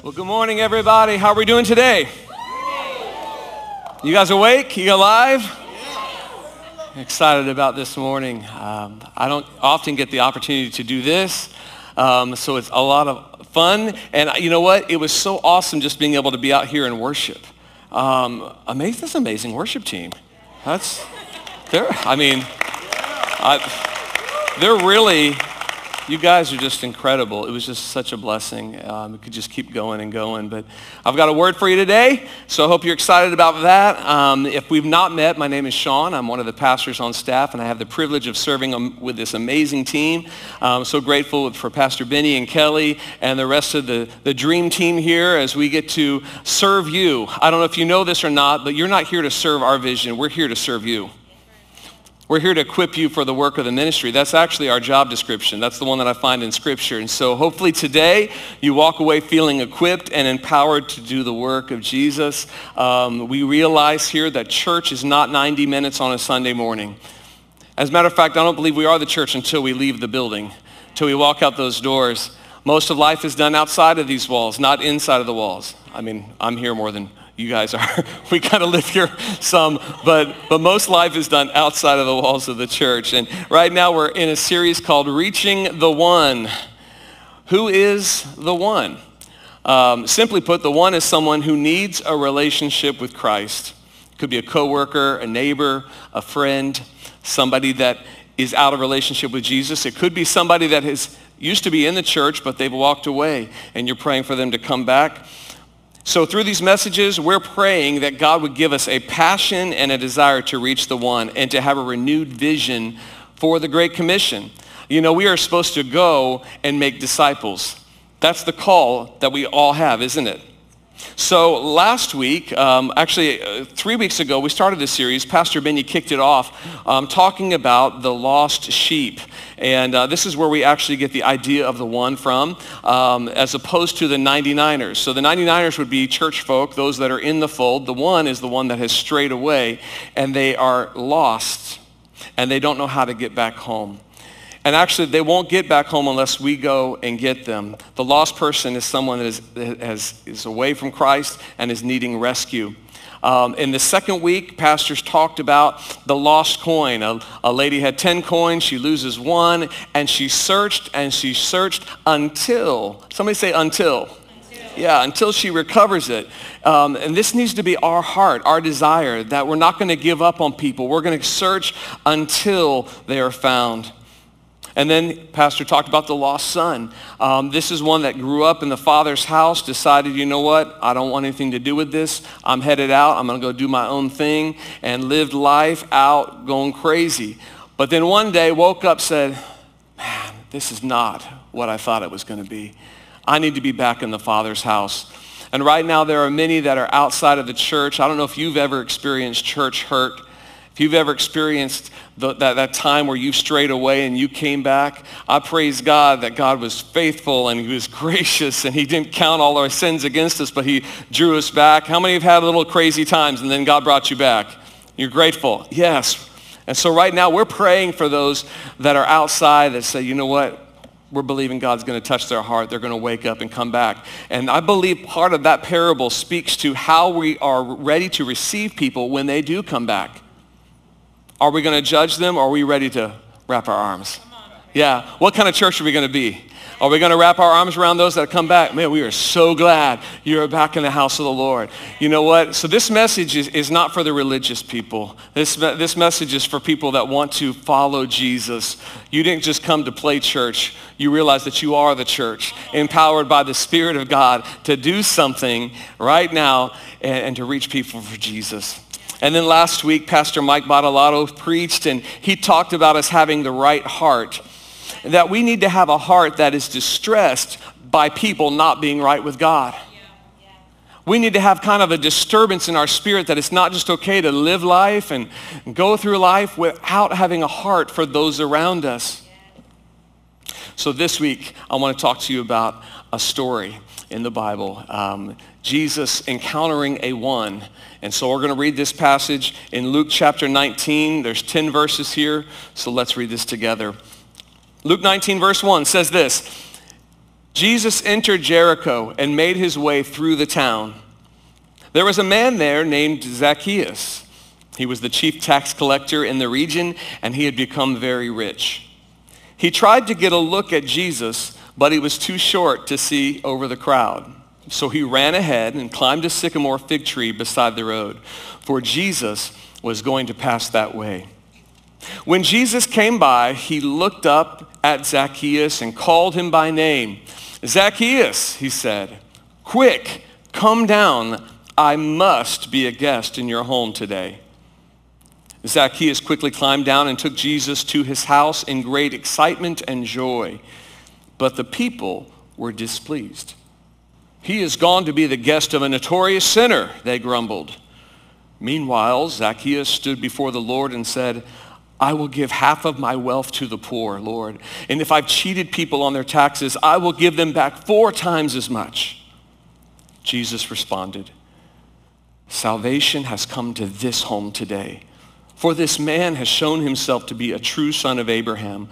Well, good morning, everybody. How are we doing today? You guys awake? You alive? Excited about this morning. Um, I don't often get the opportunity to do this, um, so it's a lot of fun. And you know what? It was so awesome just being able to be out here and worship. Um, amazing, this amazing worship team. That's, they're, I mean, I, they're really you guys are just incredible. It was just such a blessing. Um, we could just keep going and going. But I've got a word for you today, so I hope you're excited about that. Um, if we've not met, my name is Sean. I'm one of the pastors on staff, and I have the privilege of serving um, with this amazing team. I'm so grateful for Pastor Benny and Kelly and the rest of the, the dream team here as we get to serve you. I don't know if you know this or not, but you're not here to serve our vision. We're here to serve you. We're here to equip you for the work of the ministry. That's actually our job description. That's the one that I find in Scripture. And so hopefully today you walk away feeling equipped and empowered to do the work of Jesus. Um, we realize here that church is not 90 minutes on a Sunday morning. As a matter of fact, I don't believe we are the church until we leave the building, until we walk out those doors. Most of life is done outside of these walls, not inside of the walls. I mean, I'm here more than you guys are. we kind of live here some, but, but most life is done outside of the walls of the church. And right now we're in a series called Reaching the One. Who is the one? Um, simply put, the one is someone who needs a relationship with Christ. Could be a coworker, a neighbor, a friend, somebody that is out of relationship with Jesus. It could be somebody that has used to be in the church, but they've walked away, and you're praying for them to come back. So through these messages, we're praying that God would give us a passion and a desire to reach the one and to have a renewed vision for the Great Commission. You know, we are supposed to go and make disciples. That's the call that we all have, isn't it? So last week, um, actually uh, three weeks ago, we started this series. Pastor Benny kicked it off um, talking about the lost sheep. And uh, this is where we actually get the idea of the one from, um, as opposed to the 99ers. So the 99ers would be church folk, those that are in the fold. The one is the one that has strayed away, and they are lost, and they don't know how to get back home. And actually, they won't get back home unless we go and get them. The lost person is someone that is, has, is away from Christ and is needing rescue. Um, in the second week, pastors talked about the lost coin. A, a, lady had 10 coins, she loses one, and she searched and she searched until, somebody say until. until. Yeah, until she recovers it. Um, and this needs to be our heart, our desire, that we're not going to give up on people. We're going to search until they are found. And then Pastor talked about the lost son. Um, this is one that grew up in the father's house, decided, you know what, I don't want anything to do with this. I'm headed out. I'm going to go do my own thing and lived life out going crazy. But then one day woke up, said, man, this is not what I thought it was going to be. I need to be back in the father's house. And right now there are many that are outside of the church. I don't know if you've ever experienced church hurt. If you've ever experienced the, that, that time where you strayed away and you came back, I praise God that God was faithful and he was gracious and he didn't count all our sins against us, but he drew us back. How many have had little crazy times and then God brought you back? You're grateful. Yes. And so right now we're praying for those that are outside that say, you know what? We're believing God's going to touch their heart. They're going to wake up and come back. And I believe part of that parable speaks to how we are ready to receive people when they do come back. Are we going to judge them or are we ready to wrap our arms? Yeah. What kind of church are we going to be? Are we going to wrap our arms around those that come back? Man, we are so glad you're back in the house of the Lord. You know what? So this message is, is not for the religious people. This, this message is for people that want to follow Jesus. You didn't just come to play church. You realize that you are the church, empowered by the Spirit of God to do something right now and, and to reach people for Jesus. And then last week, Pastor Mike Bottolato preached, and he talked about us having the right heart. That we need to have a heart that is distressed by people not being right with God. We need to have kind of a disturbance in our spirit that it's not just okay to live life and go through life without having a heart for those around us. So this week, I want to talk to you about a story in the Bible. Um, Jesus encountering a one. And so we're going to read this passage in Luke chapter 19. There's 10 verses here, so let's read this together. Luke 19 verse 1 says this, Jesus entered Jericho and made his way through the town. There was a man there named Zacchaeus. He was the chief tax collector in the region, and he had become very rich. He tried to get a look at Jesus, but he was too short to see over the crowd. So he ran ahead and climbed a sycamore fig tree beside the road, for Jesus was going to pass that way. When Jesus came by, he looked up at Zacchaeus and called him by name. Zacchaeus, he said, quick, come down. I must be a guest in your home today. Zacchaeus quickly climbed down and took Jesus to his house in great excitement and joy. But the people were displeased. He is gone to be the guest of a notorious sinner, they grumbled. Meanwhile, Zacchaeus stood before the Lord and said, I will give half of my wealth to the poor, Lord. And if I've cheated people on their taxes, I will give them back four times as much. Jesus responded, Salvation has come to this home today. For this man has shown himself to be a true son of Abraham.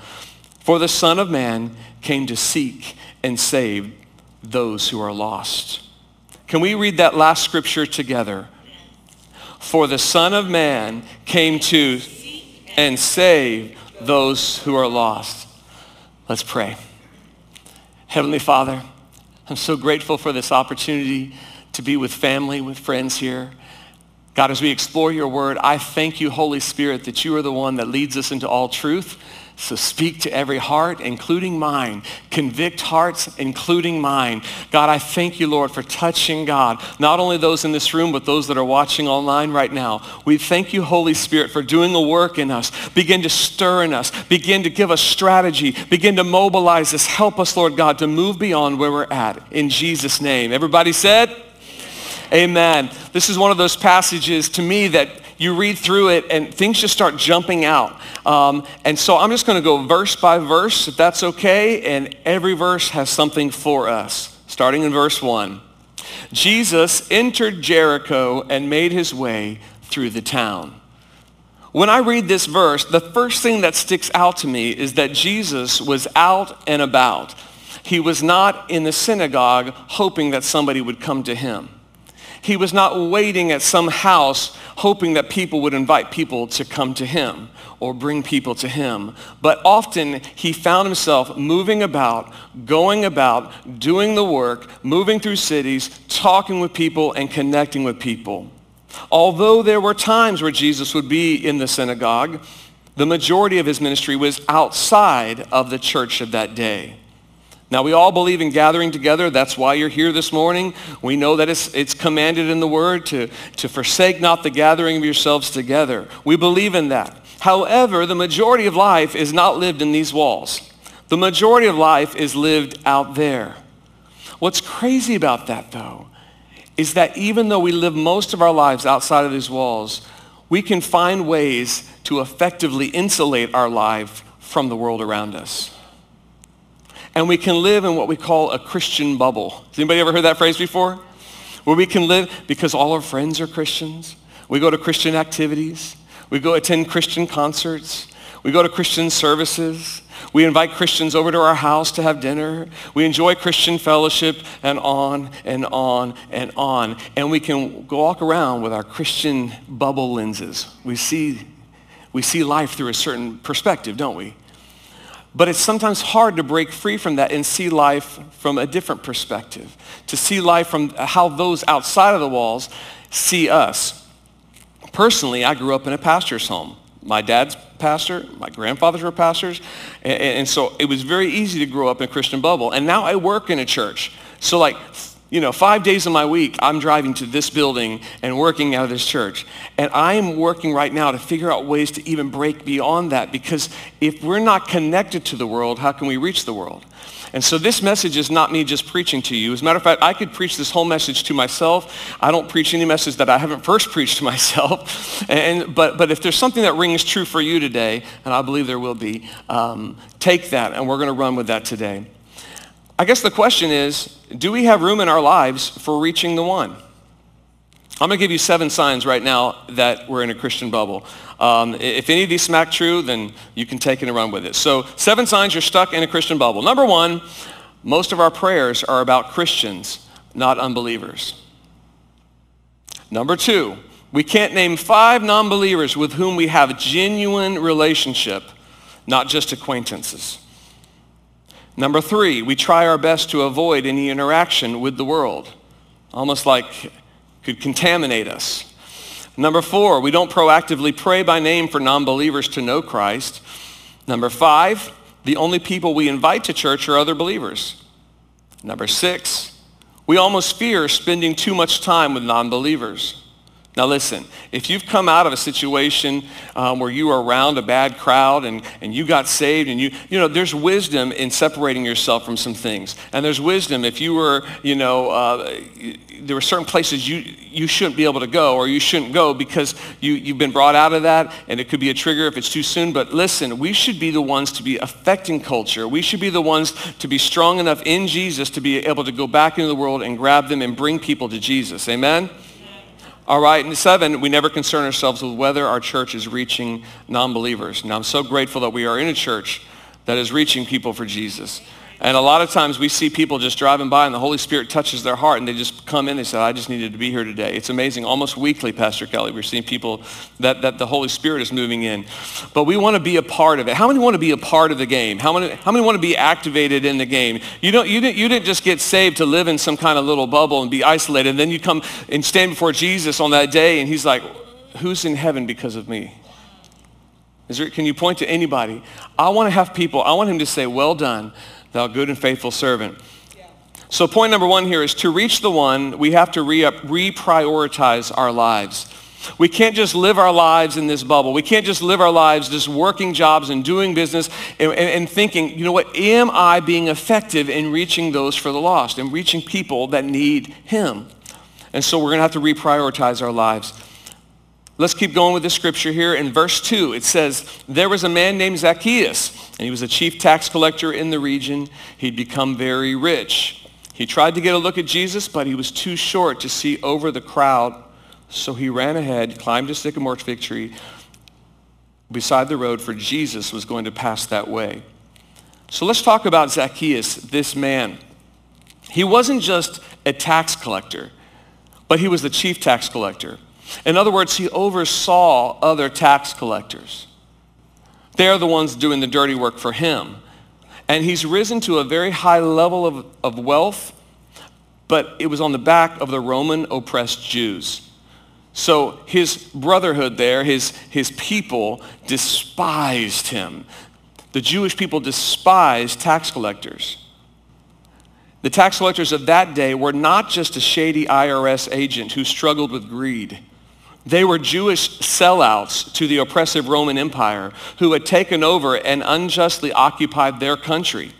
For the Son of Man came to seek and save those who are lost. Can we read that last scripture together? For the Son of Man came to and save those who are lost. Let's pray. Heavenly Father, I'm so grateful for this opportunity to be with family, with friends here. God, as we explore your word, I thank you, Holy Spirit, that you are the one that leads us into all truth. So speak to every heart, including mine. Convict hearts, including mine. God, I thank you, Lord, for touching, God, not only those in this room, but those that are watching online right now. We thank you, Holy Spirit, for doing a work in us. Begin to stir in us. Begin to give us strategy. Begin to mobilize us. Help us, Lord God, to move beyond where we're at. In Jesus' name. Everybody said? Amen. This is one of those passages to me that you read through it and things just start jumping out. Um, and so I'm just going to go verse by verse, if that's okay. And every verse has something for us. Starting in verse 1. Jesus entered Jericho and made his way through the town. When I read this verse, the first thing that sticks out to me is that Jesus was out and about. He was not in the synagogue hoping that somebody would come to him. He was not waiting at some house hoping that people would invite people to come to him or bring people to him. But often he found himself moving about, going about, doing the work, moving through cities, talking with people and connecting with people. Although there were times where Jesus would be in the synagogue, the majority of his ministry was outside of the church of that day. Now, we all believe in gathering together. That's why you're here this morning. We know that it's, it's commanded in the Word to, to forsake not the gathering of yourselves together. We believe in that. However, the majority of life is not lived in these walls. The majority of life is lived out there. What's crazy about that, though, is that even though we live most of our lives outside of these walls, we can find ways to effectively insulate our life from the world around us and we can live in what we call a Christian bubble. Has anybody ever heard that phrase before? Where we can live because all our friends are Christians. We go to Christian activities. We go attend Christian concerts. We go to Christian services. We invite Christians over to our house to have dinner. We enjoy Christian fellowship and on and on and on. And we can walk around with our Christian bubble lenses. We see, we see life through a certain perspective, don't we? But it's sometimes hard to break free from that and see life from a different perspective, to see life from how those outside of the walls see us. Personally, I grew up in a pastor's home. My dad's pastor, my grandfathers were pastors, and, and so it was very easy to grow up in a Christian bubble. And now I work in a church. So like you know, five days of my week, I'm driving to this building and working out of this church. And I am working right now to figure out ways to even break beyond that because if we're not connected to the world, how can we reach the world? And so this message is not me just preaching to you. As a matter of fact, I could preach this whole message to myself. I don't preach any message that I haven't first preached to myself. And, but, but if there's something that rings true for you today, and I believe there will be, um, take that, and we're going to run with that today. I guess the question is, do we have room in our lives for reaching the one? I'm going to give you seven signs right now that we're in a Christian bubble. Um, if any of these smack true, then you can take it and run with it. So seven signs you're stuck in a Christian bubble. Number one, most of our prayers are about Christians, not unbelievers. Number two, we can't name five non-believers with whom we have genuine relationship, not just acquaintances. Number three, we try our best to avoid any interaction with the world, almost like could contaminate us. Number four, we don't proactively pray by name for non-believers to know Christ. Number five, the only people we invite to church are other believers. Number six, we almost fear spending too much time with non-believers. Now listen, if you've come out of a situation um, where you were around a bad crowd and, and you got saved and you, you know, there's wisdom in separating yourself from some things. And there's wisdom if you were, you know, uh, there were certain places you, you shouldn't be able to go or you shouldn't go because you, you've been brought out of that and it could be a trigger if it's too soon. But listen, we should be the ones to be affecting culture. We should be the ones to be strong enough in Jesus to be able to go back into the world and grab them and bring people to Jesus. Amen? All right, and seven, we never concern ourselves with whether our church is reaching non-believers. Now, I'm so grateful that we are in a church that is reaching people for Jesus. And a lot of times we see people just driving by and the Holy Spirit touches their heart and they just come in and say, I just needed to be here today. It's amazing. Almost weekly, Pastor Kelly, we're seeing people that, that the Holy Spirit is moving in. But we want to be a part of it. How many want to be a part of the game? How many, how many want to be activated in the game? You, don't, you, didn't, you didn't just get saved to live in some kind of little bubble and be isolated. And then you come and stand before Jesus on that day and he's like, who's in heaven because of me? Is There, can you point to anybody? I want to have people, I want him to say, well done thou good and faithful servant. So point number one here is to reach the one, we have to re- reprioritize our lives. We can't just live our lives in this bubble. We can't just live our lives just working jobs and doing business and, and, and, thinking, you know what, am I being effective in reaching those for the lost and reaching people that need him? And so we're going to have to reprioritize our lives. Let's keep going with the scripture here. In verse 2, it says, There was a man named Zacchaeus, and he was a chief tax collector in the region. He'd become very rich. He tried to get a look at Jesus, but he was too short to see over the crowd. So he ran ahead, climbed a sycamore fig tree beside the road, for Jesus was going to pass that way. So let's talk about Zacchaeus, this man. He wasn't just a tax collector, but he was the chief tax collector. In other words, he oversaw other tax collectors. They're the ones doing the dirty work for him. And he's risen to a very high level of, of wealth, but it was on the back of the Roman oppressed Jews. So his brotherhood there, his, his people despised him. The Jewish people despised tax collectors. The tax collectors of that day were not just a shady IRS agent who struggled with greed. They were Jewish sellouts to the oppressive Roman Empire who had taken over and unjustly occupied their country.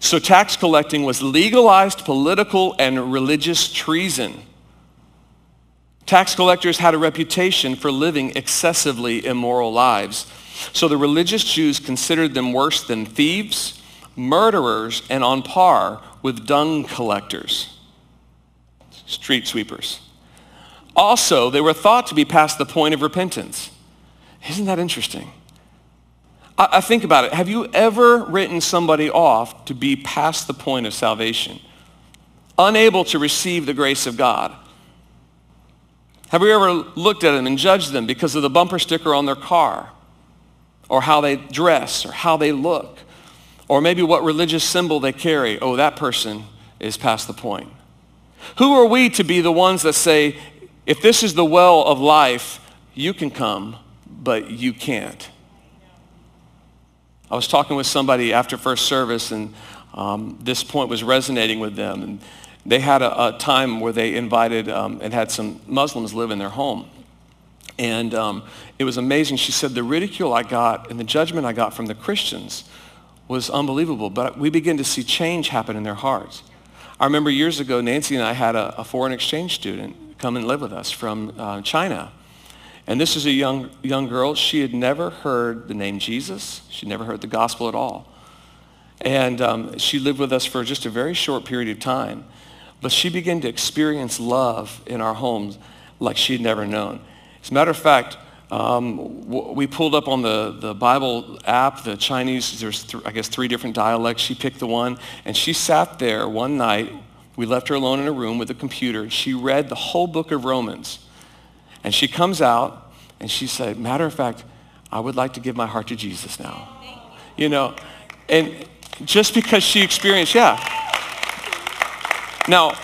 So tax collecting was legalized political and religious treason. Tax collectors had a reputation for living excessively immoral lives. So the religious Jews considered them worse than thieves, murderers, and on par with dung collectors, street sweepers. Also, they were thought to be past the point of repentance. Isn't that interesting? I, I think about it. Have you ever written somebody off to be past the point of salvation? Unable to receive the grace of God? Have you ever looked at them and judged them because of the bumper sticker on their car? Or how they dress, or how they look? Or maybe what religious symbol they carry? Oh, that person is past the point. Who are we to be the ones that say, if this is the well of life, you can come, but you can't. I was talking with somebody after first service, and um, this point was resonating with them. And they had a, a time where they invited um, and had some Muslims live in their home. And um, it was amazing. She said, the ridicule I got and the judgment I got from the Christians was unbelievable. But we began to see change happen in their hearts. I remember years ago, Nancy and I had a, a foreign exchange student come and live with us from uh, China. And this is a young, young girl. She had never heard the name Jesus. She'd never heard the gospel at all. And um, she lived with us for just a very short period of time. But she began to experience love in our homes like she'd never known. As a matter of fact, um, we pulled up on the, the Bible app, the Chinese, there's, th- I guess, three different dialects. She picked the one, and she sat there one night. We left her alone in a room with a computer. She read the whole book of Romans. And she comes out, and she said, matter of fact, I would like to give my heart to Jesus now. You know, and just because she experienced, yeah. Now,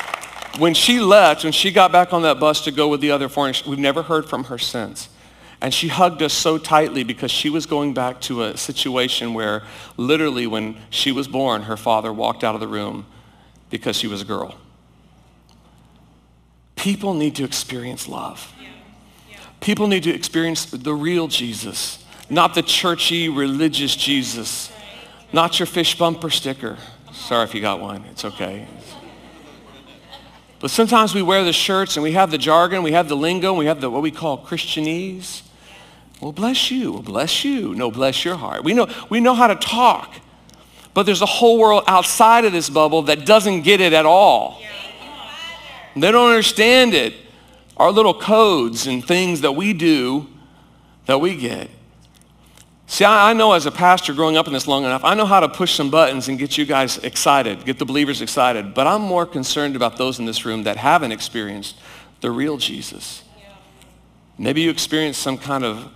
when she left, when she got back on that bus to go with the other foreigners, we've never heard from her since. And she hugged us so tightly because she was going back to a situation where literally when she was born, her father walked out of the room because she was a girl. People need to experience love. People need to experience the real Jesus, not the churchy, religious Jesus, not your fish bumper sticker. Sorry if you got one. It's okay. But sometimes we wear the shirts and we have the jargon, we have the lingo, we have the what we call Christianese. Well, bless you. Well, bless you. No, bless your heart. We know, we know how to talk. But there's a whole world outside of this bubble that doesn't get it at all. They don't understand it. Our little codes and things that we do that we get. See, I, know as a pastor growing up in this long enough, I know how to push some buttons and get you guys excited, get the believers excited. But I'm more concerned about those in this room that haven't experienced the real Jesus. Maybe you experienced some kind of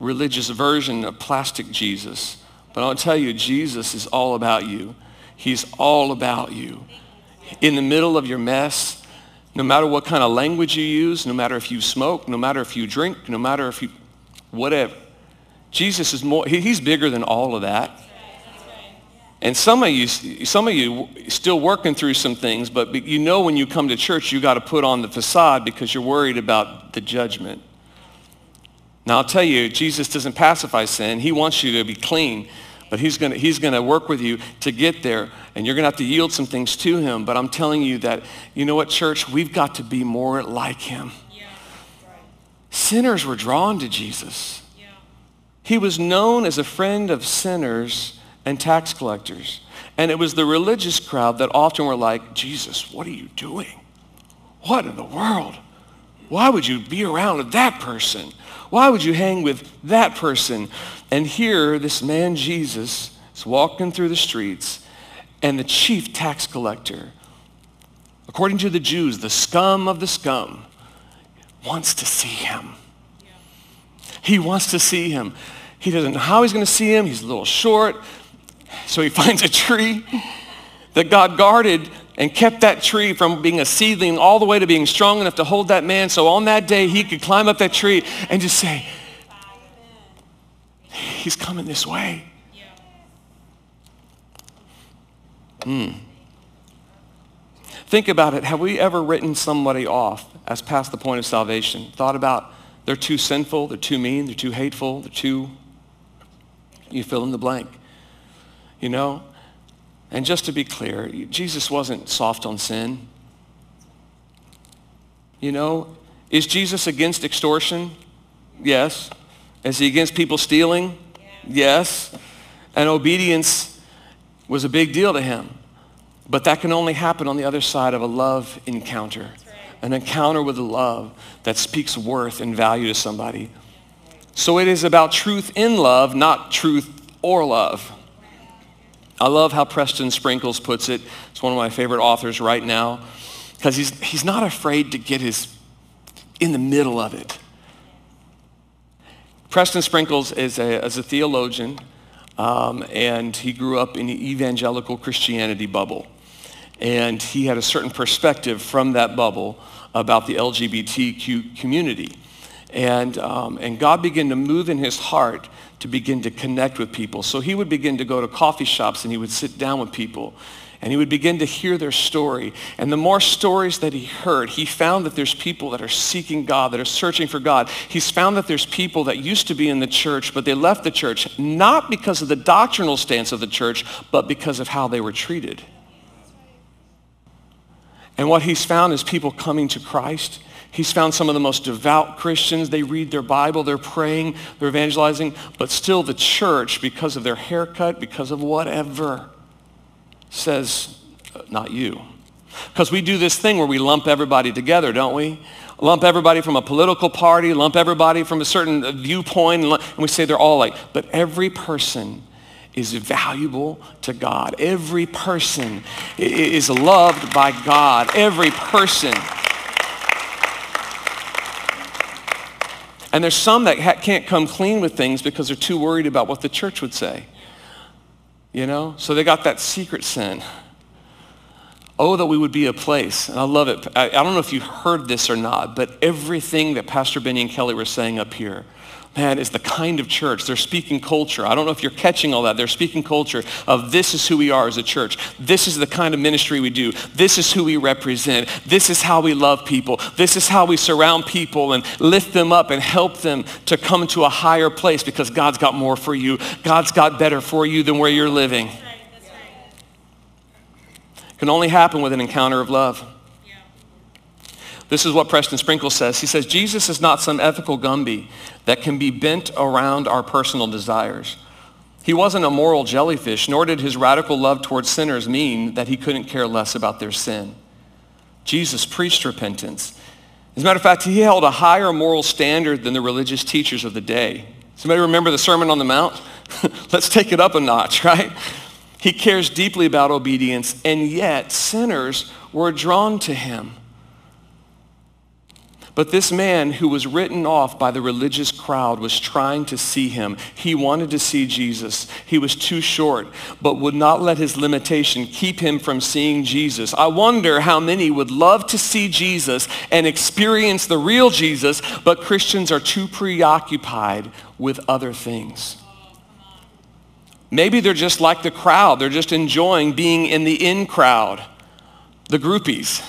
religious version of plastic Jesus. But I'll tell you, Jesus is all about you. He's all about you. In the middle of your mess, no matter what kind of language you use, no matter if you smoke, no matter if you drink, no matter if you, whatever. Jesus is more, he's bigger than all of that. And some of you, some of you still working through some things, but you know when you come to church, you got to put on the facade because you're worried about the judgment. Now I'll tell you, Jesus doesn't pacify sin. He wants you to be clean, but he's going he's to work with you to get there, and you're going to have to yield some things to him. But I'm telling you that, you know what, church? We've got to be more like him. Yeah, right. Sinners were drawn to Jesus. Yeah. He was known as a friend of sinners and tax collectors. And it was the religious crowd that often were like, Jesus, what are you doing? What in the world? Why would you be around that person? Why would you hang with that person? And here, this man Jesus is walking through the streets, and the chief tax collector, according to the Jews, the scum of the scum, wants to see him. He wants to see him. He doesn't know how he's going to see him. He's a little short. So he finds a tree that God guarded and kept that tree from being a seedling all the way to being strong enough to hold that man. So on that day, he could climb up that tree and just say, he's coming this way. Hmm. Think about it. Have we ever written somebody off as past the point of salvation? Thought about they're too sinful, they're too mean, they're too hateful, they're too, you fill in the blank. You know, and just to be clear, Jesus wasn't soft on sin. You know, is Jesus against extortion? Yes. Is he against people stealing? Yes. And obedience was a big deal to him. But that can only happen on the other side of a love encounter. An encounter with a love that speaks worth and value to somebody. So it is about truth in love, not truth or love. I love how Preston Sprinkles puts it. It's one of my favorite authors right now because he's, he's not afraid to get his in the middle of it. Preston Sprinkles is a, is a theologian, um, and he grew up in the evangelical Christianity bubble. And he had a certain perspective from that bubble about the LGBTQ community. And, um, and God began to move in his heart to begin to connect with people. So he would begin to go to coffee shops and he would sit down with people and he would begin to hear their story. And the more stories that he heard, he found that there's people that are seeking God, that are searching for God. He's found that there's people that used to be in the church, but they left the church, not because of the doctrinal stance of the church, but because of how they were treated. And what he's found is people coming to Christ He's found some of the most devout Christians. They read their Bible, they're praying, they're evangelizing, but still the church, because of their haircut, because of whatever, says, uh, not you. Because we do this thing where we lump everybody together, don't we? lump everybody from a political party, lump everybody from a certain viewpoint, and we say they're all like, but every person is valuable to God. Every person is loved by God. Every person. And there's some that ha- can't come clean with things because they're too worried about what the church would say. You know? So they got that secret sin. Oh, that we would be a place. And I love it. I, I don't know if you heard this or not, but everything that Pastor Benny and Kelly were saying up here, man, is the kind of church. They're speaking culture. I don't know if you're catching all that. They're speaking culture of this is who we are as a church. This is the kind of ministry we do. This is who we represent. This is how we love people. This is how we surround people and lift them up and help them to come to a higher place because God's got more for you. God's got better for you than where you're living. It can only happen with an encounter of love. This is what Preston Sprinkle says. He says, Jesus is not some ethical Gumby that can be bent around our personal desires. He wasn't a moral jellyfish, nor did his radical love towards sinners mean that he couldn't care less about their sin. Jesus preached repentance. As a matter of fact, he held a higher moral standard than the religious teachers of the day. Somebody remember the Sermon on the Mount? Let's take it up a notch, right? He cares deeply about obedience, and yet sinners were drawn to him. But this man who was written off by the religious crowd was trying to see him. He wanted to see Jesus. He was too short, but would not let his limitation keep him from seeing Jesus. I wonder how many would love to see Jesus and experience the real Jesus, but Christians are too preoccupied with other things. Maybe they're just like the crowd. They're just enjoying being in the in crowd, the groupies.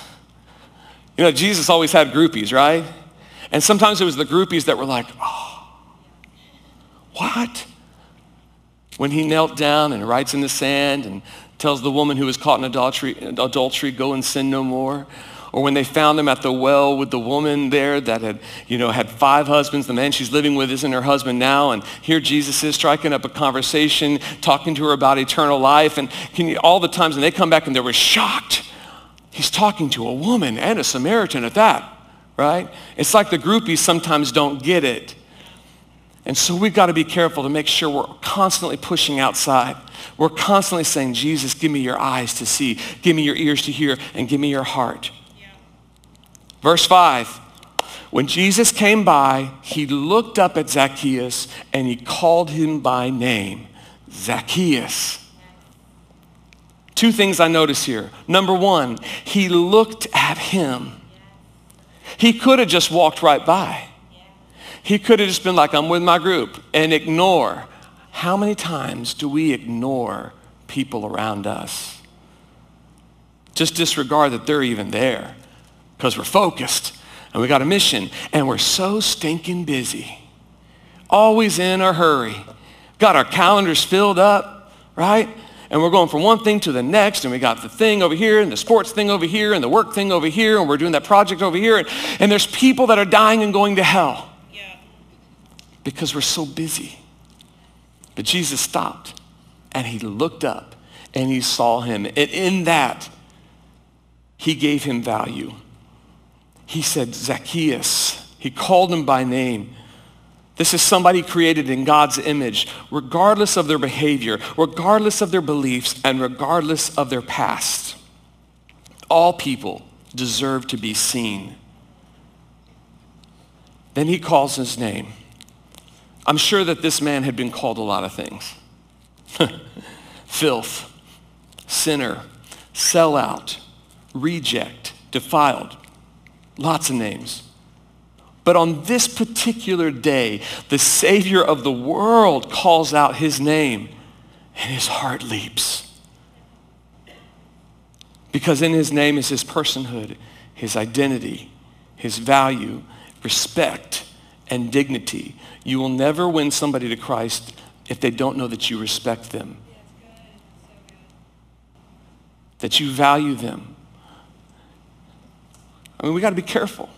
You know, Jesus always had groupies, right? And sometimes it was the groupies that were like, oh, what? When he knelt down and writes in the sand and tells the woman who was caught in adultery, adultery, go and sin no more. Or when they found him at the well with the woman there that had, you know, had five husbands. The man she's living with isn't her husband now. And here Jesus is striking up a conversation, talking to her about eternal life. And can you, all the times, and they come back and they were shocked He's talking to a woman and a Samaritan at that, right? It's like the groupies sometimes don't get it. And so we've got to be careful to make sure we're constantly pushing outside. We're constantly saying, Jesus, give me your eyes to see, give me your ears to hear, and give me your heart. Yeah. Verse 5. When Jesus came by, he looked up at Zacchaeus and he called him by name. Zacchaeus. Two things I notice here. Number one, he looked at him. He could have just walked right by. He could have just been like, I'm with my group and ignore. How many times do we ignore people around us? Just disregard that they're even there because we're focused and we got a mission and we're so stinking busy. Always in a hurry. Got our calendars filled up, right? And we're going from one thing to the next, and we got the thing over here, and the sports thing over here, and the work thing over here, and we're doing that project over here, and, and there's people that are dying and going to hell yeah. because we're so busy. But Jesus stopped, and he looked up, and he saw him, and in that, he gave him value. He said, Zacchaeus, he called him by name. This is somebody created in God's image, regardless of their behavior, regardless of their beliefs, and regardless of their past. All people deserve to be seen. Then he calls his name. I'm sure that this man had been called a lot of things. Filth, sinner, sellout, reject, defiled. Lots of names. But on this particular day, the Savior of the world calls out his name and his heart leaps. Because in his name is his personhood, his identity, his value, respect, and dignity. You will never win somebody to Christ if they don't know that you respect them, that you value them. I mean, we got to be careful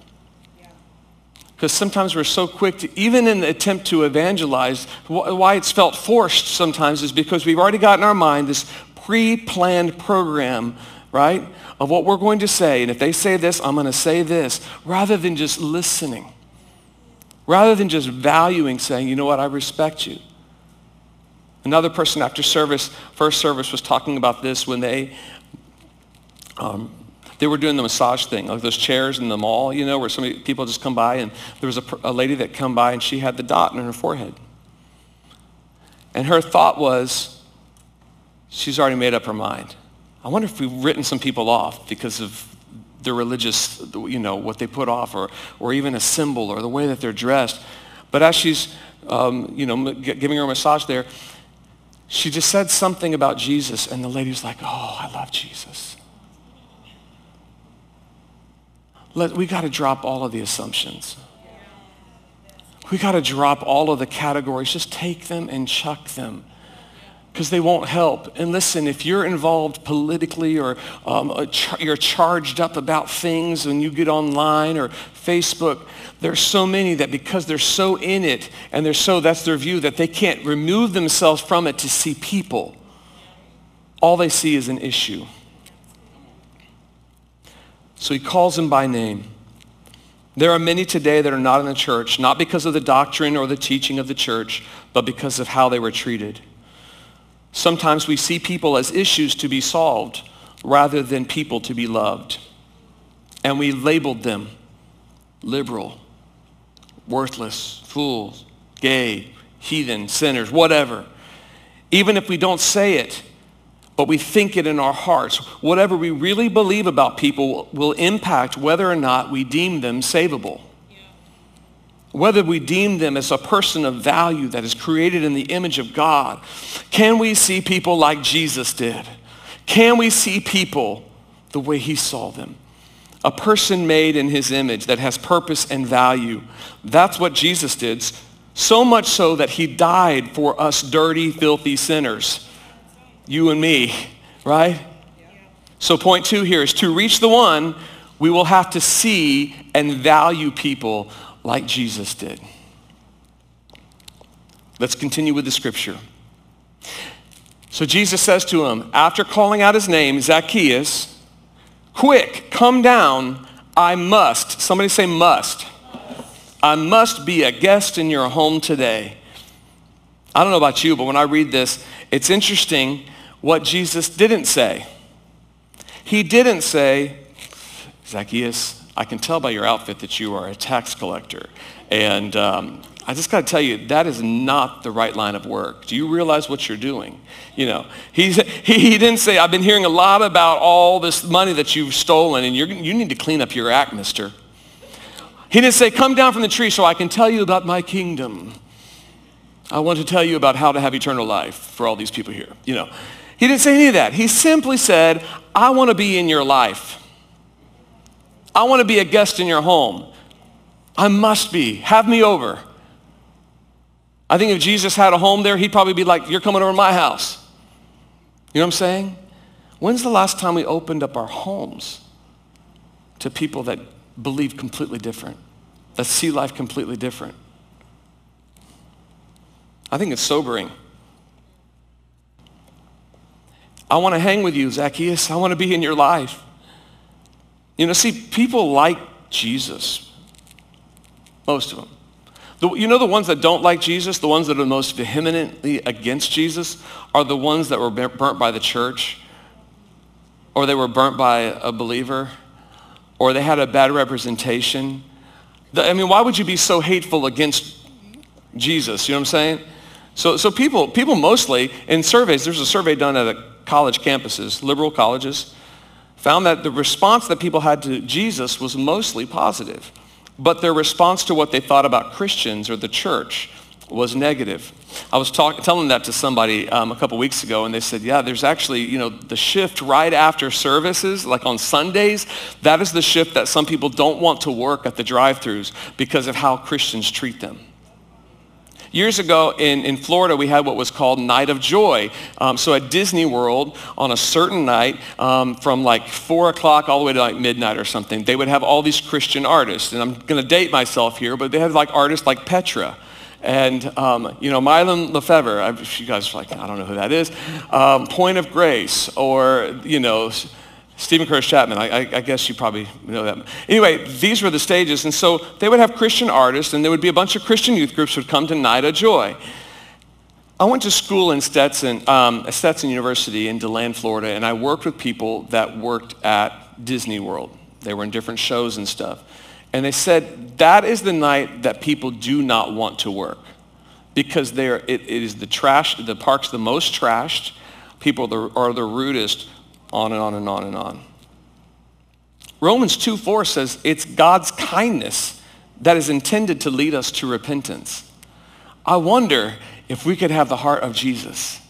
because sometimes we're so quick to, even in the attempt to evangelize, why it's felt forced sometimes is because we've already got in our mind this pre-planned program right? Of what we're going to say. And if they say this, I'm going to say this, rather than just listening. Rather than just valuing, saying, you know what, I respect you. Another person after service, first service, was talking about this when they um, they were doing the massage thing, like those chairs in the mall, you know, where some people just come by, and there was a, a lady that come by, and she had the dot in her forehead. And her thought was, she's already made up her mind. I wonder if we've written some people off because of their religious, you know, what they put off, or, or even a symbol, or the way that they're dressed. But as she's, um, you know, giving her a massage there, she just said something about Jesus, and the lady's like, oh, I love Jesus. Let, we got to drop all of the assumptions. We got to drop all of the categories. Just take them and chuck them because they won't help. And listen, if you're involved politically or um, you're charged up about things when you get online or Facebook, there's so many that because they're so in it and they're so, that's their view, that they can't remove themselves from it to see people. All they see is an issue. So he calls them by name. There are many today that are not in the church, not because of the doctrine or the teaching of the church, but because of how they were treated. Sometimes we see people as issues to be solved rather than people to be loved. And we labeled them liberal, worthless, fools, gay, heathen, sinners, whatever. Even if we don't say it, but we think it in our hearts. Whatever we really believe about people will impact whether or not we deem them savable. Whether we deem them as a person of value that is created in the image of God. Can we see people like Jesus did? Can we see people the way he saw them? A person made in his image that has purpose and value. That's what Jesus did. So much so that he died for us dirty, filthy sinners you and me, right? So point two here is to reach the one, we will have to see and value people like Jesus did. Let's continue with the scripture. So Jesus says to him, after calling out his name, Zacchaeus, quick, come down, I must. Somebody say must. I must be a guest in your home today. I don't know about you, but when I read this, it's interesting what Jesus didn't say. He didn't say, Zacchaeus, I can tell by your outfit that you are a tax collector. And um, I just got to tell you, that is not the right line of work. Do you realize what you're doing? You know, he, he didn't say, I've been hearing a lot about all this money that you've stolen and you you need to clean up your act, mister. He didn't say, come down from the tree so I can tell you about my kingdom. I want to tell you about how to have eternal life for all these people here. You know, he didn't say any of that. He simply said, I want to be in your life. I want to be a guest in your home. I must be. Have me over. I think if Jesus had a home there, he'd probably be like, you're coming over to my house. You know what I'm saying? When's the last time we opened up our homes to people that believe completely different, that see life completely different? I think it's sobering. I want to hang with you, Zacchaeus. I want to be in your life. You know, see, people like Jesus. Most of them. The, you know the ones that don't like Jesus, the ones that are most vehemently against Jesus, are the ones that were burnt by the church, or they were burnt by a believer, or they had a bad representation. I mean, why would you be so hateful against Jesus? You know what I'm saying? So, so people, people mostly, in surveys, there's a survey done at a college campuses, liberal colleges, found that the response that people had to Jesus was mostly positive. But their response to what they thought about Christians or the church was negative. I was talk, telling that to somebody um, a couple weeks ago, and they said, yeah, there's actually, you know, the shift right after services, like on Sundays, that is the shift that some people don't want to work at the drive-thrus because of how Christians treat them. Years ago in, in Florida, we had what was called Night of Joy. Um, so at Disney World, on a certain night, um, from like 4 o'clock all the way to like midnight or something, they would have all these Christian artists. And I'm going to date myself here, but they had like artists like Petra and um, you know Mylon LeFevre. I, you guys are like, I don't know who that is. Um, Point of Grace, or you know, Steven Curtis Chapman, I, I, I, guess you probably know that. Anyway, these were the stages. And so they would have Christian artists, and there would be a bunch of Christian youth groups would come to Night of Joy. I went to school in Stetson, um, Stetson University in DeLand, Florida, and I worked with people that worked at Disney World. They were in different shows and stuff. And they said that is the night that people do not want to work because it, it is the trash, the park's the most trashed. People are the rudest, on and on and on and on. Romans 2 4 says it's God's kindness that is intended to lead us to repentance. I wonder if we could have the heart of Jesus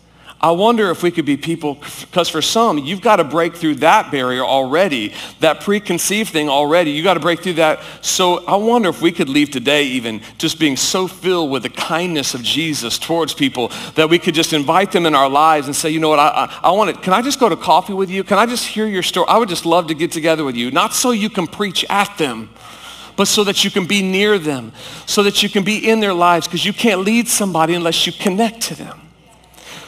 I wonder if we could be people, because for some, you've got to break through that barrier already, that preconceived thing already. You've got to break through that. So I wonder if we could leave today even just being so filled with the kindness of Jesus towards people that we could just invite them in our lives and say, you know what, I, I, I want to, can I just go to coffee with you? Can I just hear your story? I would just love to get together with you, not so you can preach at them, but so that you can be near them, so that you can be in their lives, because you can't lead somebody unless you connect to them.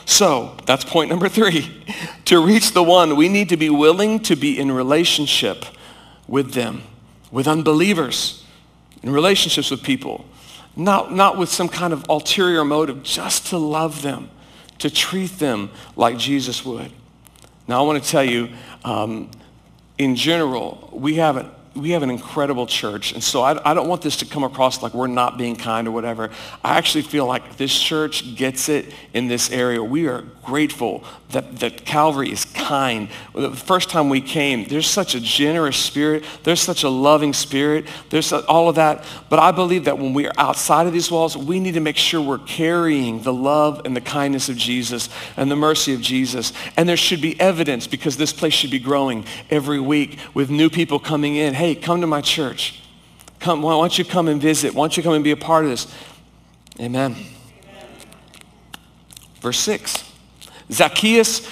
So that's point number three. to reach the one, we need to be willing to be in relationship with them, with unbelievers, in relationships with people. Not, not with some kind of ulterior motive, just to love them, to treat them like Jesus would. Now I want to tell you, um, in general, we have an we have an incredible church. And so I, I, don't want this to come across like we're not being kind or whatever. I actually feel like this church gets it in this area. We are grateful that, that Calvary is kind. The first time we came, there's such a generous spirit. There's such a loving spirit. There's all of that. But I believe that when we are outside of these walls, we need to make sure we're carrying the love and the kindness of Jesus and the mercy of Jesus. And there should be evidence because this place should be growing every week with new people coming in. Hey, come to my church. Come, why don't you come and visit? Why don't you come and be a part of this? Amen. Amen. Verse 6. Zacchaeus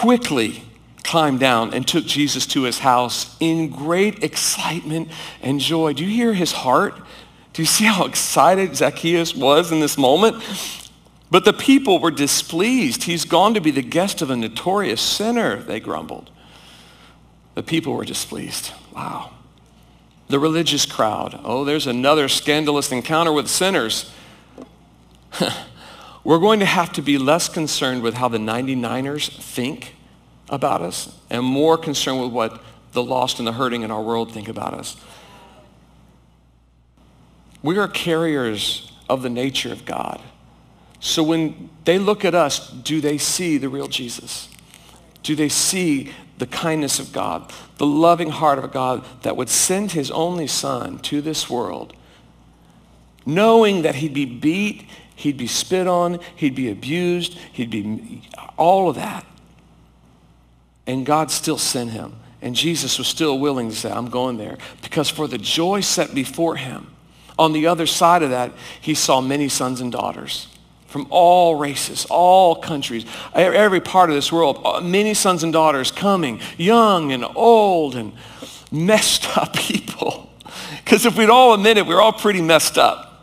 quickly climbed down and took Jesus to his house in great excitement and joy. Do you hear his heart? Do you see how excited Zacchaeus was in this moment? But the people were displeased. He's gone to be the guest of a notorious sinner, they grumbled. The people were displeased. Wow the religious crowd. Oh, there's another scandalous encounter with sinners. We're going to have to be less concerned with how the 99ers think about us and more concerned with what the lost and the hurting in our world think about us. We are carriers of the nature of God. So when they look at us, do they see the real Jesus? Do they see the kindness of God, the loving heart of a God that would send his only son to this world, knowing that he'd be beat, he'd be spit on, he'd be abused, he'd be all of that. And God still sent him. And Jesus was still willing to say, I'm going there. Because for the joy set before him, on the other side of that, he saw many sons and daughters from all races, all countries, every part of this world, uh, many sons and daughters coming, young and old and messed up people. Because if we'd all admit it, we're all pretty messed up.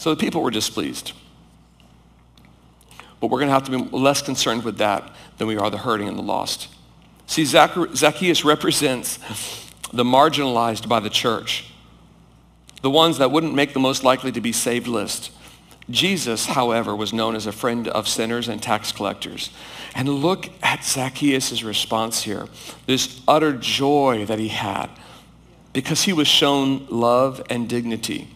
So the people were displeased. But we're going to have to be less concerned with that than we are the hurting and the lost. See, Zacchaeus represents the marginalized by the church the ones that wouldn't make the most likely to be saved list. Jesus, however, was known as a friend of sinners and tax collectors. And look at Zacchaeus' response here. This utter joy that he had because he was shown love and dignity.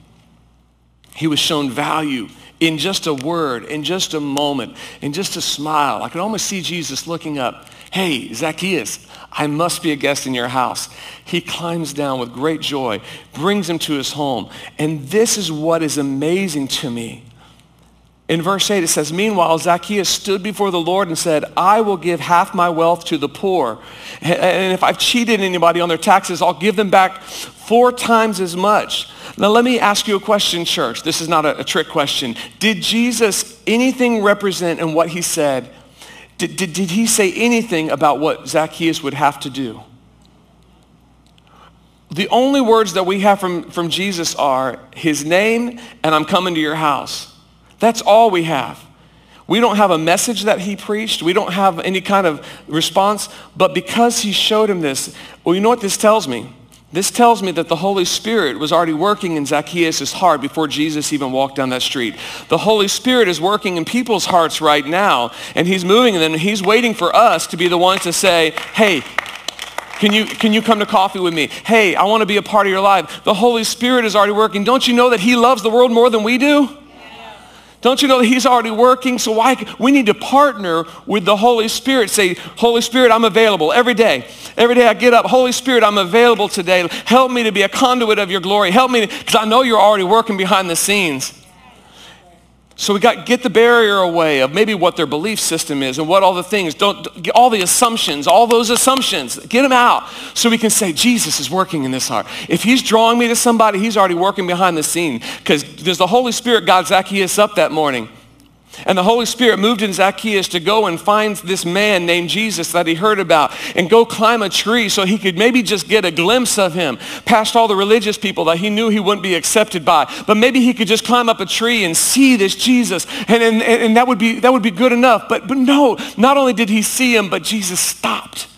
He was shown value in just a word, in just a moment, in just a smile. I could almost see Jesus looking up. Hey, Zacchaeus, I must be a guest in your house. He climbs down with great joy, brings him to his home. And this is what is amazing to me. In verse 8 it says, Meanwhile, Zacchaeus stood before the Lord and said, I will give half my wealth to the poor. And if I've cheated anybody on their taxes, I'll give them back four times as much. Now let me ask you a question, church. This is not a, a trick question. Did Jesus anything represent in what he said did, did, did he say anything about what Zacchaeus would have to do? The only words that we have from, from Jesus are his name and I'm coming to your house. That's all we have. We don't have a message that he preached. We don't have any kind of response. But because he showed him this, well, you know what this tells me? This tells me that the Holy Spirit was already working in Zacchaeus' heart before Jesus even walked down that street. The Holy Spirit is working in people's hearts right now, and he's moving them. He's waiting for us to be the ones to say, hey, can you, can you come to coffee with me? Hey, I want to be a part of your life. The Holy Spirit is already working. Don't you know that he loves the world more than we do? Don't you know that he's already working? So why we need to partner with the Holy Spirit. Say, Holy Spirit, I'm available every day. Every day I get up, Holy Spirit, I'm available today. Help me to be a conduit of your glory. Help me because I know you're already working behind the scenes. So we got get the barrier away of maybe what their belief system is and what all the things, don't, all the assumptions, all those assumptions, get them out so we can say Jesus is working in this heart. If he's drawing me to somebody, he's already working behind the scene because there's the Holy Spirit God Zacchaeus up that morning. And the Holy Spirit moved in Zacchaeus to go and find this man named Jesus that he heard about and go climb a tree so he could maybe just get a glimpse of him past all the religious people that he knew he wouldn't be accepted by. But maybe he could just climb up a tree and see this Jesus and, and, and that, would be, that would be good enough. But, but no, not only did he see him, but Jesus stopped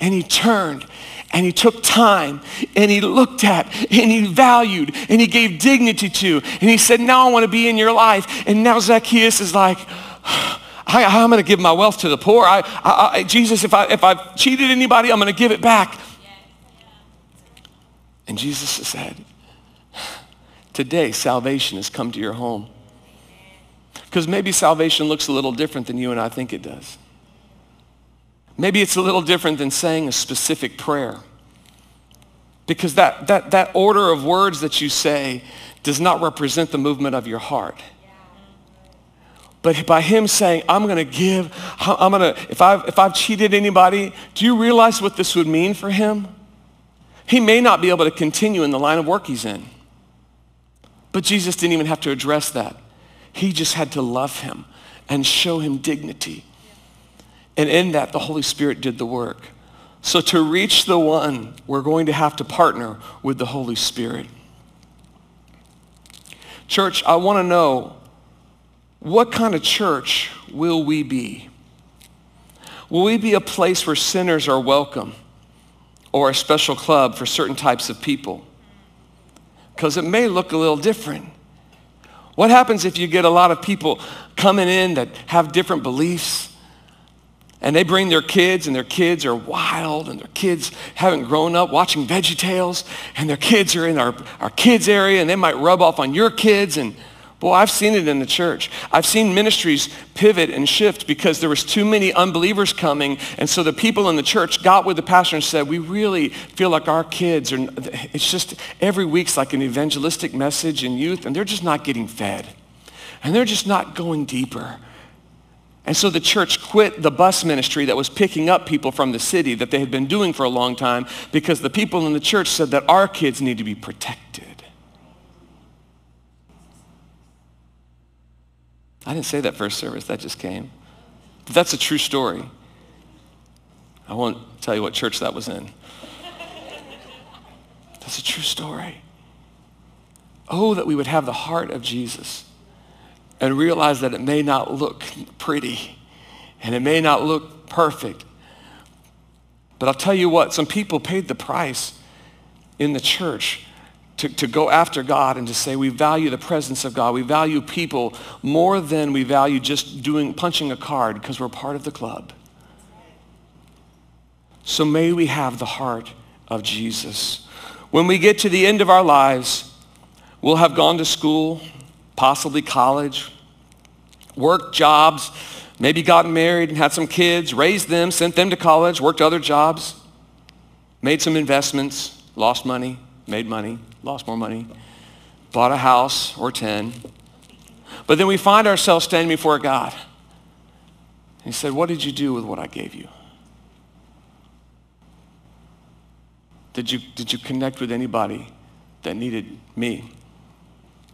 and he turned and he took time and he looked at and he valued and he gave dignity to and he said now i want to be in your life. And now zacchaeus is like I, am going to give my wealth to the poor. I, I, jesus if, I, if i've cheated anybody i'm going to give it back. And jesus said today salvation has come to your home. Because maybe salvation looks a little different than you and i think it does Maybe it's a little different than saying a specific prayer. Because that, that, that order of words that you say does not represent the movement of your heart. But by him saying, I'm going to give, I'm going to, if I've, if I've cheated anybody, do you realize what this would mean for him? He may not be able to continue in the line of work he's in. But Jesus didn't even have to address that. He just had to love him and show him dignity and in that, the Holy Spirit did the work. So to reach the one, we're going to have to partner with the Holy Spirit. Church, I want to know what kind of church will we be? Will we be a place where sinners are welcome or a special club for certain types of people? Because it may look a little different. What happens if you get a lot of people coming in that have different beliefs, and they bring their kids and their kids are wild and their kids haven't grown up watching VeggieTales and their kids are in our, our kids area and they might rub off on your kids and boy i've seen it in the church. I've seen ministries pivot and shift because there was too many unbelievers coming and so the people in the church got with the pastor and said we really feel like our kids are it's just every week's like an evangelistic message in youth and they're just not getting fed. And they're just not going deeper and so the church quit the bus ministry that was picking up people from the city that they had been doing for a long time because the people in the church said that our kids need to be protected. I didn't say that first service, that just came. But that's a true story. I won't tell you what church that was in. That's a true story. Oh, that we would have the heart of Jesus and realize that it may not look pretty and it may not look perfect. But I'll tell you what, some people paid the price in the church to, to go after God and to say we value the presence of God. We value people more than we value just doing punching a card because we're part of the club. So may we have the heart of Jesus. When we get to the end of our lives, we'll have gone to school, possibly college, worked jobs, maybe gotten married and had some kids, raised them, sent them to college, worked other jobs, made some investments, lost money, made money, lost more money, bought a house or 10. But then we find ourselves standing before God. He said, what did you do with what I gave you? Did you, did you connect with anybody that needed me?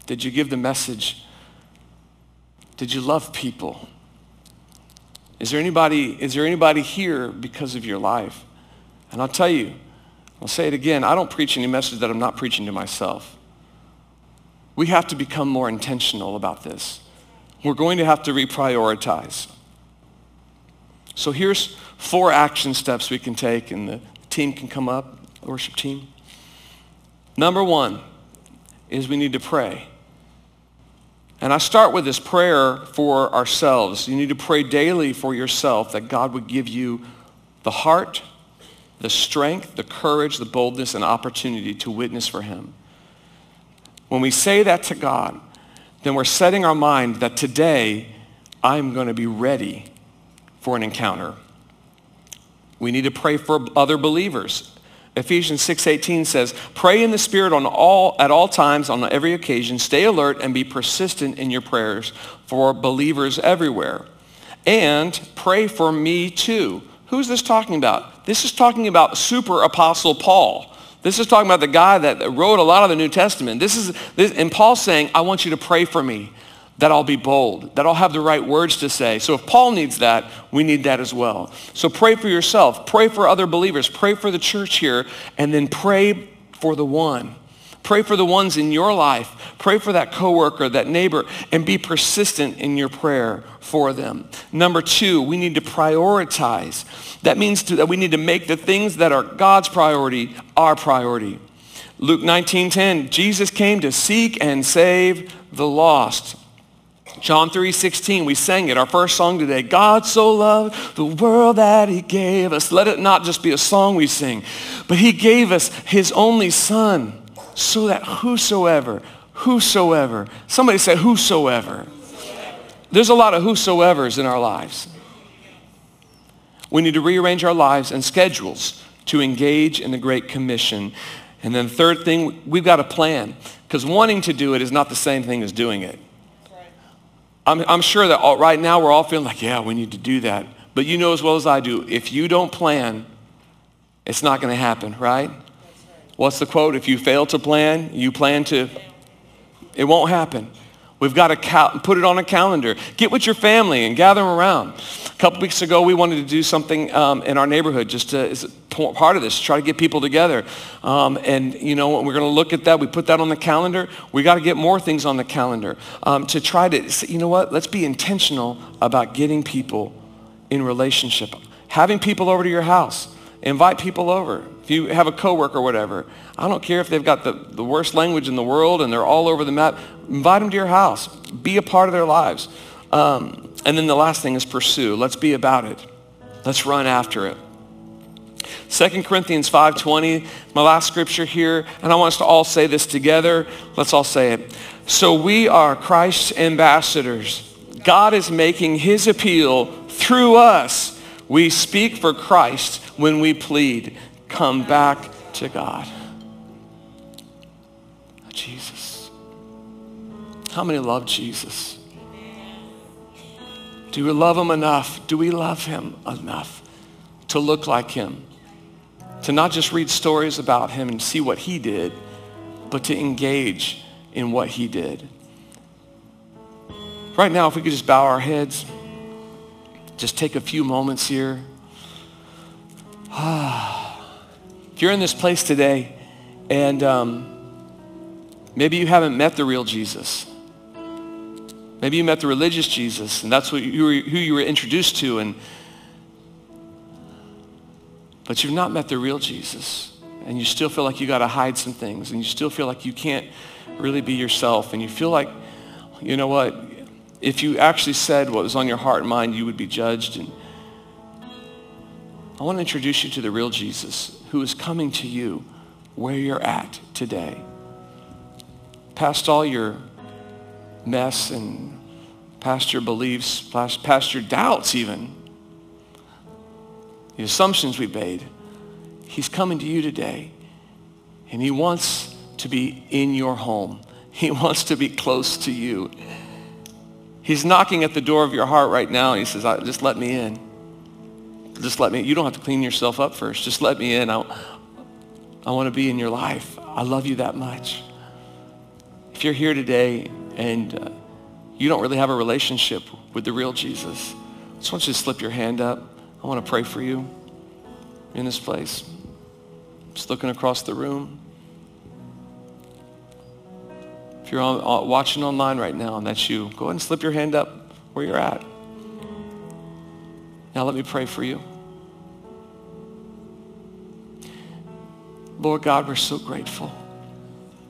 Did you give the message? Did you love people? Is there anybody, is there anybody here because of your life? And I'll tell you, I'll say it again, I don't preach any message that I'm not preaching to myself. We have to become more intentional about this. we're going to have to reprioritize. So here's four action steps we can take, and the team can come up, worship team. Number one is we need to pray. And I start with this prayer for ourselves. You need to pray daily for yourself that God would give you the heart, the strength, the courage, the boldness, and opportunity to witness for him. When we say that to God, then we're setting our mind that today I'm going to be ready for an encounter. We need to pray for other believers. Ephesians 6:18 says, "Pray in the Spirit on all at all times on every occasion. Stay alert and be persistent in your prayers for believers everywhere. And pray for me too." Who's this talking about? This is talking about super apostle Paul. This is talking about the guy that wrote a lot of the New Testament. This is this, and Paul's saying, "I want you to pray for me that I'll be bold, that I'll have the right words to say. So if Paul needs that, we need that as well. So pray for yourself, pray for other believers, pray for the church here, and then pray for the one. Pray for the ones in your life. Pray for that coworker, that neighbor, and be persistent in your prayer for them. Number two, we need to prioritize. That means to, that we need to make the things that are God's priority our priority. Luke 19:10, Jesus came to seek and save the lost. John 3:16, we sang it, our first song today. God so loved the world that he gave us. Let it not just be a song we sing, but he gave us his only son so that whosoever, whosoever, somebody say whosoever. There's a lot of whosoevers in our lives. We need to rearrange our lives and schedules to engage in the Great Commission. And then third thing, we've got a plan because wanting to do it is not the same thing as doing it. I'm, I'm sure that all, right now we're all feeling like, yeah, we need to do that. But you know as well as I do, if you don't plan, it's not going to happen, right? What's the quote? If you fail to plan, you plan to, it won't happen. We've got to cal- put it on a calendar. Get with your family and gather them around. A couple weeks ago, we wanted to do something um, in our neighborhood just to, as part of this, try to get people together. Um, and, you know, we're going to look at that. We put that on the calendar. We got to get more things on the calendar um, to try to, you know what, let's be intentional about getting people in relationship. Having people over to your house. Invite people over. If you have a coworker or whatever, I don't care if they've got the, the worst language in the world and they're all over the map. Invite them to your house. Be a part of their lives. Um, and then the last thing is pursue. Let's be about it. Let's run after it. 2 Corinthians 5.20, my last scripture here, and I want us to all say this together. Let's all say it. So we are Christ's ambassadors. God is making his appeal through us. We speak for Christ when we plead, come back to God. Oh, Jesus. How many love Jesus? Do we love him enough? Do we love him enough to look like him? To not just read stories about him and see what he did, but to engage in what he did. Right now, if we could just bow our heads, just take a few moments here. Ah. If you're in this place today and um, maybe you haven't met the real Jesus, maybe you met the religious Jesus and that's what you were, who you were introduced to, and, but you've not met the real Jesus and you still feel like you got to hide some things and you still feel like you can't really be yourself and you feel like, you know what, if you actually said what was on your heart and mind, you would be judged. And I want to introduce you to the real Jesus who is coming to you where you're at today. Past all your mess and past your beliefs, past, past your doubts even, the assumptions we made. He's coming to you today and he wants to be in your home. He wants to be close to you. He's knocking at the door of your heart right now he says, just let me in. Just let me, you don't have to clean yourself up first. Just let me in. I, I want to be in your life. I love you that much. If you're here today and uh, you don't really have a relationship with the real Jesus, I just want you to slip your hand up. I want to pray for you in this place. Just looking across the room. If you're on, uh, watching online right now and that's you, go ahead and slip your hand up where you're at. Now let me pray for you. Lord God, we're so grateful.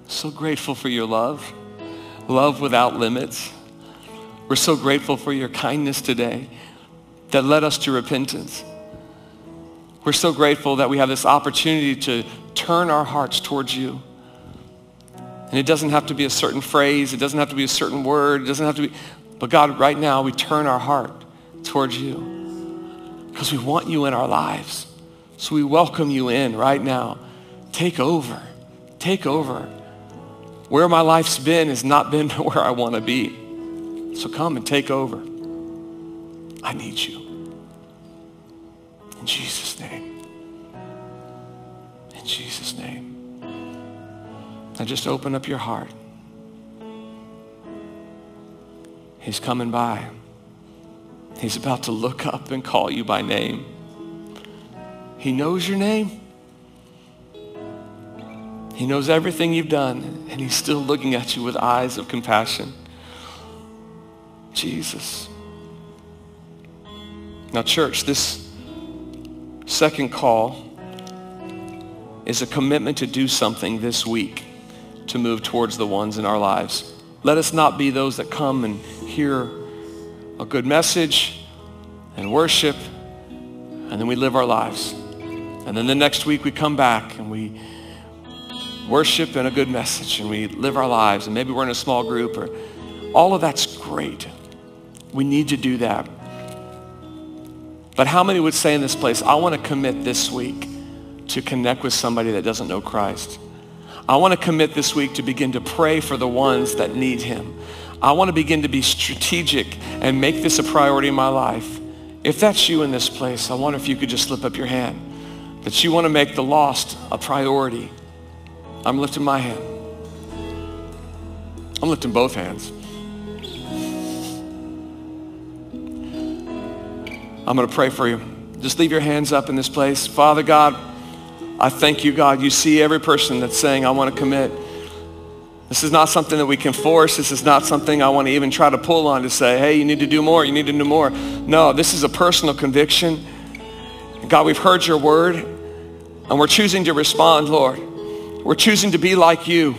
So grateful for your love, love without limits. We're so grateful for your kindness today that led us to repentance. We're so grateful that we have this opportunity to turn our hearts towards you. And it doesn't have to be a certain phrase. It doesn't have to be a certain word. It doesn't have to be, but God, right now we turn our heart towards you because we want you in our lives. So we welcome you in right now. Take over. Take over. Where my life's been has not been where I want to be. So come and take over. I need you. In Jesus' name. In Jesus' name. Now just open up your heart. He's coming by. He's about to look up and call you by name. He knows your name. He knows everything you've done, and he's still looking at you with eyes of compassion. Jesus. Now, church, this second call is a commitment to do something this week to move towards the ones in our lives. Let us not be those that come and hear a good message and worship, and then we live our lives. And then the next week we come back and we worship and a good message and we live our lives and maybe we're in a small group or all of that's great. We need to do that. But how many would say in this place, I want to commit this week to connect with somebody that doesn't know Christ? I want to commit this week to begin to pray for the ones that need him. I want to begin to be strategic and make this a priority in my life. If that's you in this place, I wonder if you could just slip up your hand. That you want to make the lost a priority. I'm lifting my hand. I'm lifting both hands. I'm going to pray for you. Just leave your hands up in this place. Father God, I thank you, God. You see every person that's saying, I want to commit. This is not something that we can force. This is not something I want to even try to pull on to say, hey, you need to do more. You need to do more. No, this is a personal conviction. God, we've heard your word, and we're choosing to respond, Lord. We're choosing to be like you,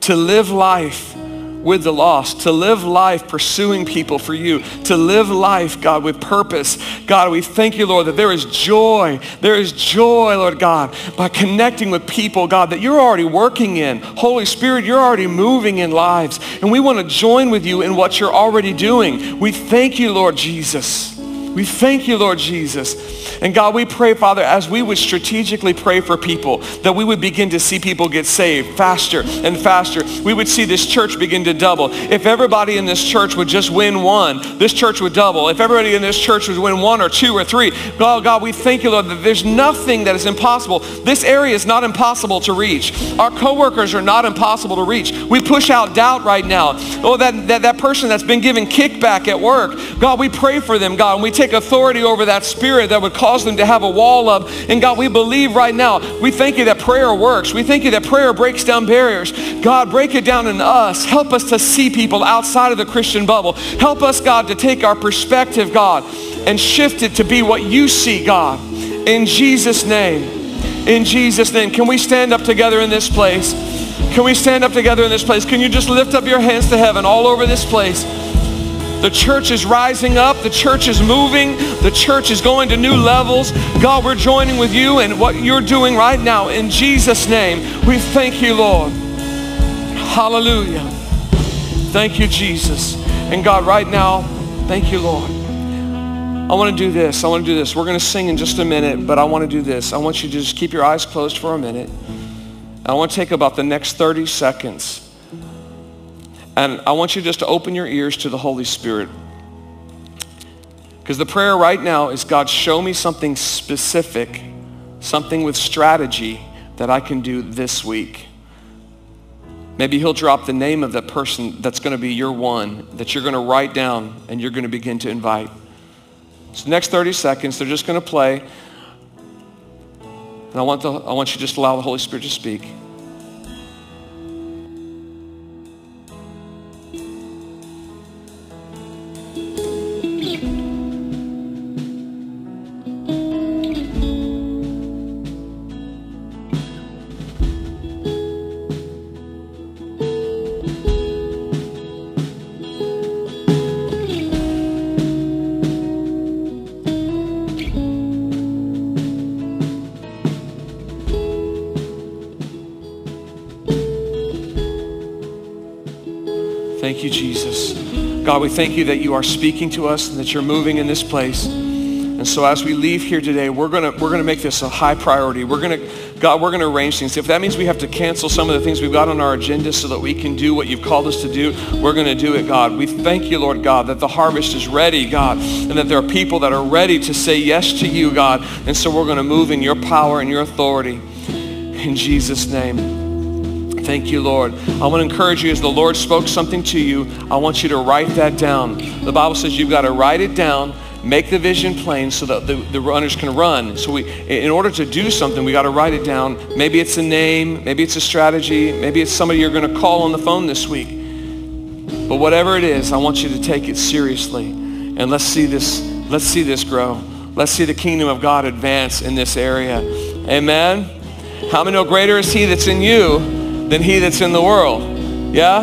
to live life with the lost, to live life pursuing people for you, to live life, God, with purpose. God, we thank you, Lord, that there is joy. There is joy, Lord God, by connecting with people, God, that you're already working in. Holy Spirit, you're already moving in lives. And we want to join with you in what you're already doing. We thank you, Lord Jesus. We thank you, Lord Jesus. And God, we pray, Father, as we would strategically pray for people, that we would begin to see people get saved faster and faster. We would see this church begin to double. If everybody in this church would just win one, this church would double. If everybody in this church would win one or two or three, God, God, we thank you, Lord, that there's nothing that is impossible. This area is not impossible to reach. Our coworkers are not impossible to reach. We push out doubt right now. Oh, that, that, that person that's been given kickback at work, God, we pray for them, God, and we take authority over that spirit that would cause them to have a wall up. And God, we believe right now, we thank you that prayer works. We thank you that prayer breaks down barriers. God, break it down in us. Help us to see people outside of the Christian bubble. Help us, God, to take our perspective, God, and shift it to be what you see, God. In Jesus' name. In Jesus' name. Can we stand up together in this place? Can we stand up together in this place? Can you just lift up your hands to heaven all over this place? The church is rising up. The church is moving. The church is going to new levels. God, we're joining with you and what you're doing right now. In Jesus' name, we thank you, Lord. Hallelujah. Thank you, Jesus. And God, right now, thank you, Lord. I want to do this. I want to do this. We're going to sing in just a minute, but I want to do this. I want you to just keep your eyes closed for a minute. I want to take about the next 30 seconds and I want you just to open your ears to the Holy Spirit. Because the prayer right now is, God, show me something specific, something with strategy that I can do this week. Maybe he'll drop the name of that person that's going to be your one that you're going to write down and you're going to begin to invite. So next 30 seconds, they're just going to play. And I want, the, I want you to just allow the Holy Spirit to speak. Thank you that you are speaking to us and that you're moving in this place. And so as we leave here today, we're going to we're to make this a high priority. We're going to God, we're going to arrange things. If that means we have to cancel some of the things we've got on our agenda so that we can do what you've called us to do, we're going to do it, God. We thank you, Lord God, that the harvest is ready, God, and that there are people that are ready to say yes to you, God. And so we're going to move in your power and your authority. In Jesus' name. Thank you, Lord. I want to encourage you as the Lord spoke something to you, I want you to write that down. The Bible says you've got to write it down make the vision plain so that the, the runners can run. So we, in order to do something, we got to write it down. Maybe it's a name, maybe it's a strategy, maybe it's somebody you're going to call on the phone this week. But whatever it is, I want you to take it seriously. And let's see this, let's see this grow. Let's see the kingdom of God advance in this area. Amen. How many know greater is he that's in you than he that's in the world? Yeah?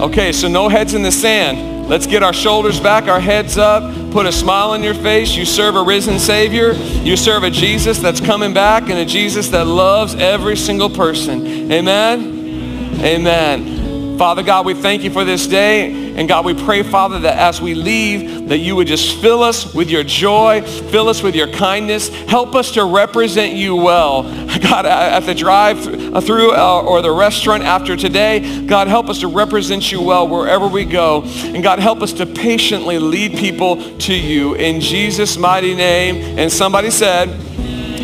Okay, so no heads in the sand. Let's get our shoulders back, our heads up, put a smile on your face. You serve a risen Savior. You serve a Jesus that's coming back and a Jesus that loves every single person. Amen? Amen. Father God, we thank you for this day. And God, we pray, Father, that as we leave, that you would just fill us with your joy, fill us with your kindness, help us to represent you well. God, at the drive through uh, or the restaurant after today, God, help us to represent you well wherever we go. And God, help us to patiently lead people to you in Jesus' mighty name. And somebody said,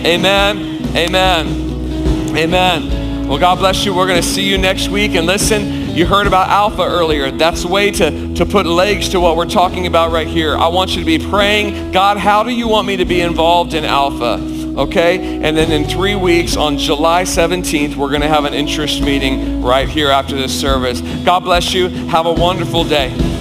amen, amen, amen. Well, God bless you. We're going to see you next week. And listen, you heard about Alpha earlier. That's a way to, to put legs to what we're talking about right here. I want you to be praying, God, how do you want me to be involved in Alpha? Okay? And then in three weeks, on July 17th, we're going to have an interest meeting right here after this service. God bless you. Have a wonderful day.